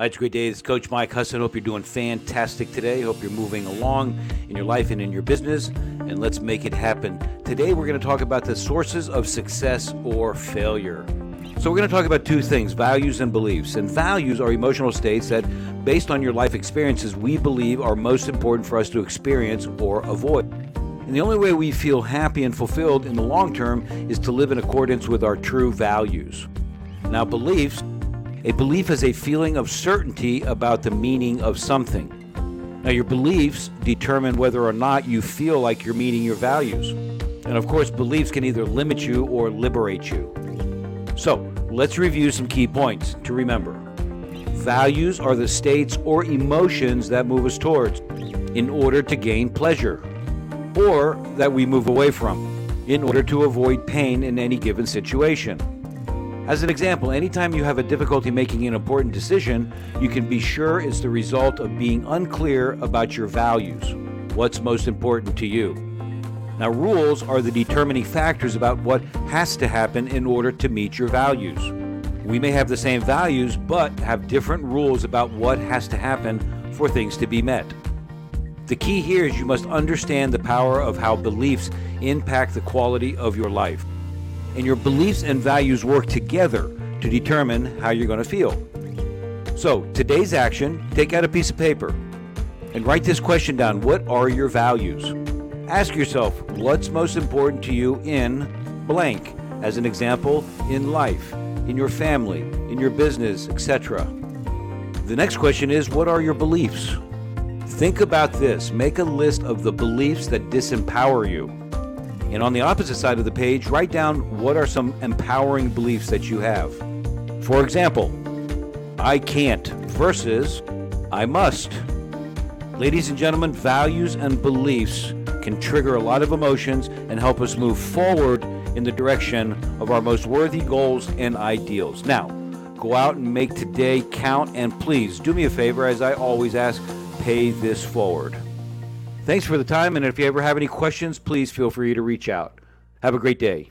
Hi, it's a great day. It's Coach Mike Husson. Hope you're doing fantastic today. Hope you're moving along in your life and in your business, and let's make it happen. Today, we're going to talk about the sources of success or failure. So, we're going to talk about two things values and beliefs. And values are emotional states that, based on your life experiences, we believe are most important for us to experience or avoid. And the only way we feel happy and fulfilled in the long term is to live in accordance with our true values. Now, beliefs a belief is a feeling of certainty about the meaning of something. Now, your beliefs determine whether or not you feel like you're meeting your values. And of course, beliefs can either limit you or liberate you. So, let's review some key points to remember. Values are the states or emotions that move us towards in order to gain pleasure, or that we move away from in order to avoid pain in any given situation. As an example, anytime you have a difficulty making an important decision, you can be sure it's the result of being unclear about your values. What's most important to you? Now, rules are the determining factors about what has to happen in order to meet your values. We may have the same values, but have different rules about what has to happen for things to be met. The key here is you must understand the power of how beliefs impact the quality of your life and your beliefs and values work together to determine how you're going to feel. So, today's action take out a piece of paper and write this question down What are your values? Ask yourself, what's most important to you in blank? As an example, in life, in your family, in your business, etc. The next question is, what are your beliefs? Think about this. Make a list of the beliefs that disempower you. And on the opposite side of the page, write down what are some empowering beliefs that you have. For example, I can't versus I must. Ladies and gentlemen, values and beliefs can trigger a lot of emotions and help us move forward in the direction of our most worthy goals and ideals. Now, go out and make today count, and please do me a favor, as I always ask, pay this forward. Thanks for the time, and if you ever have any questions, please feel free to reach out. Have a great day.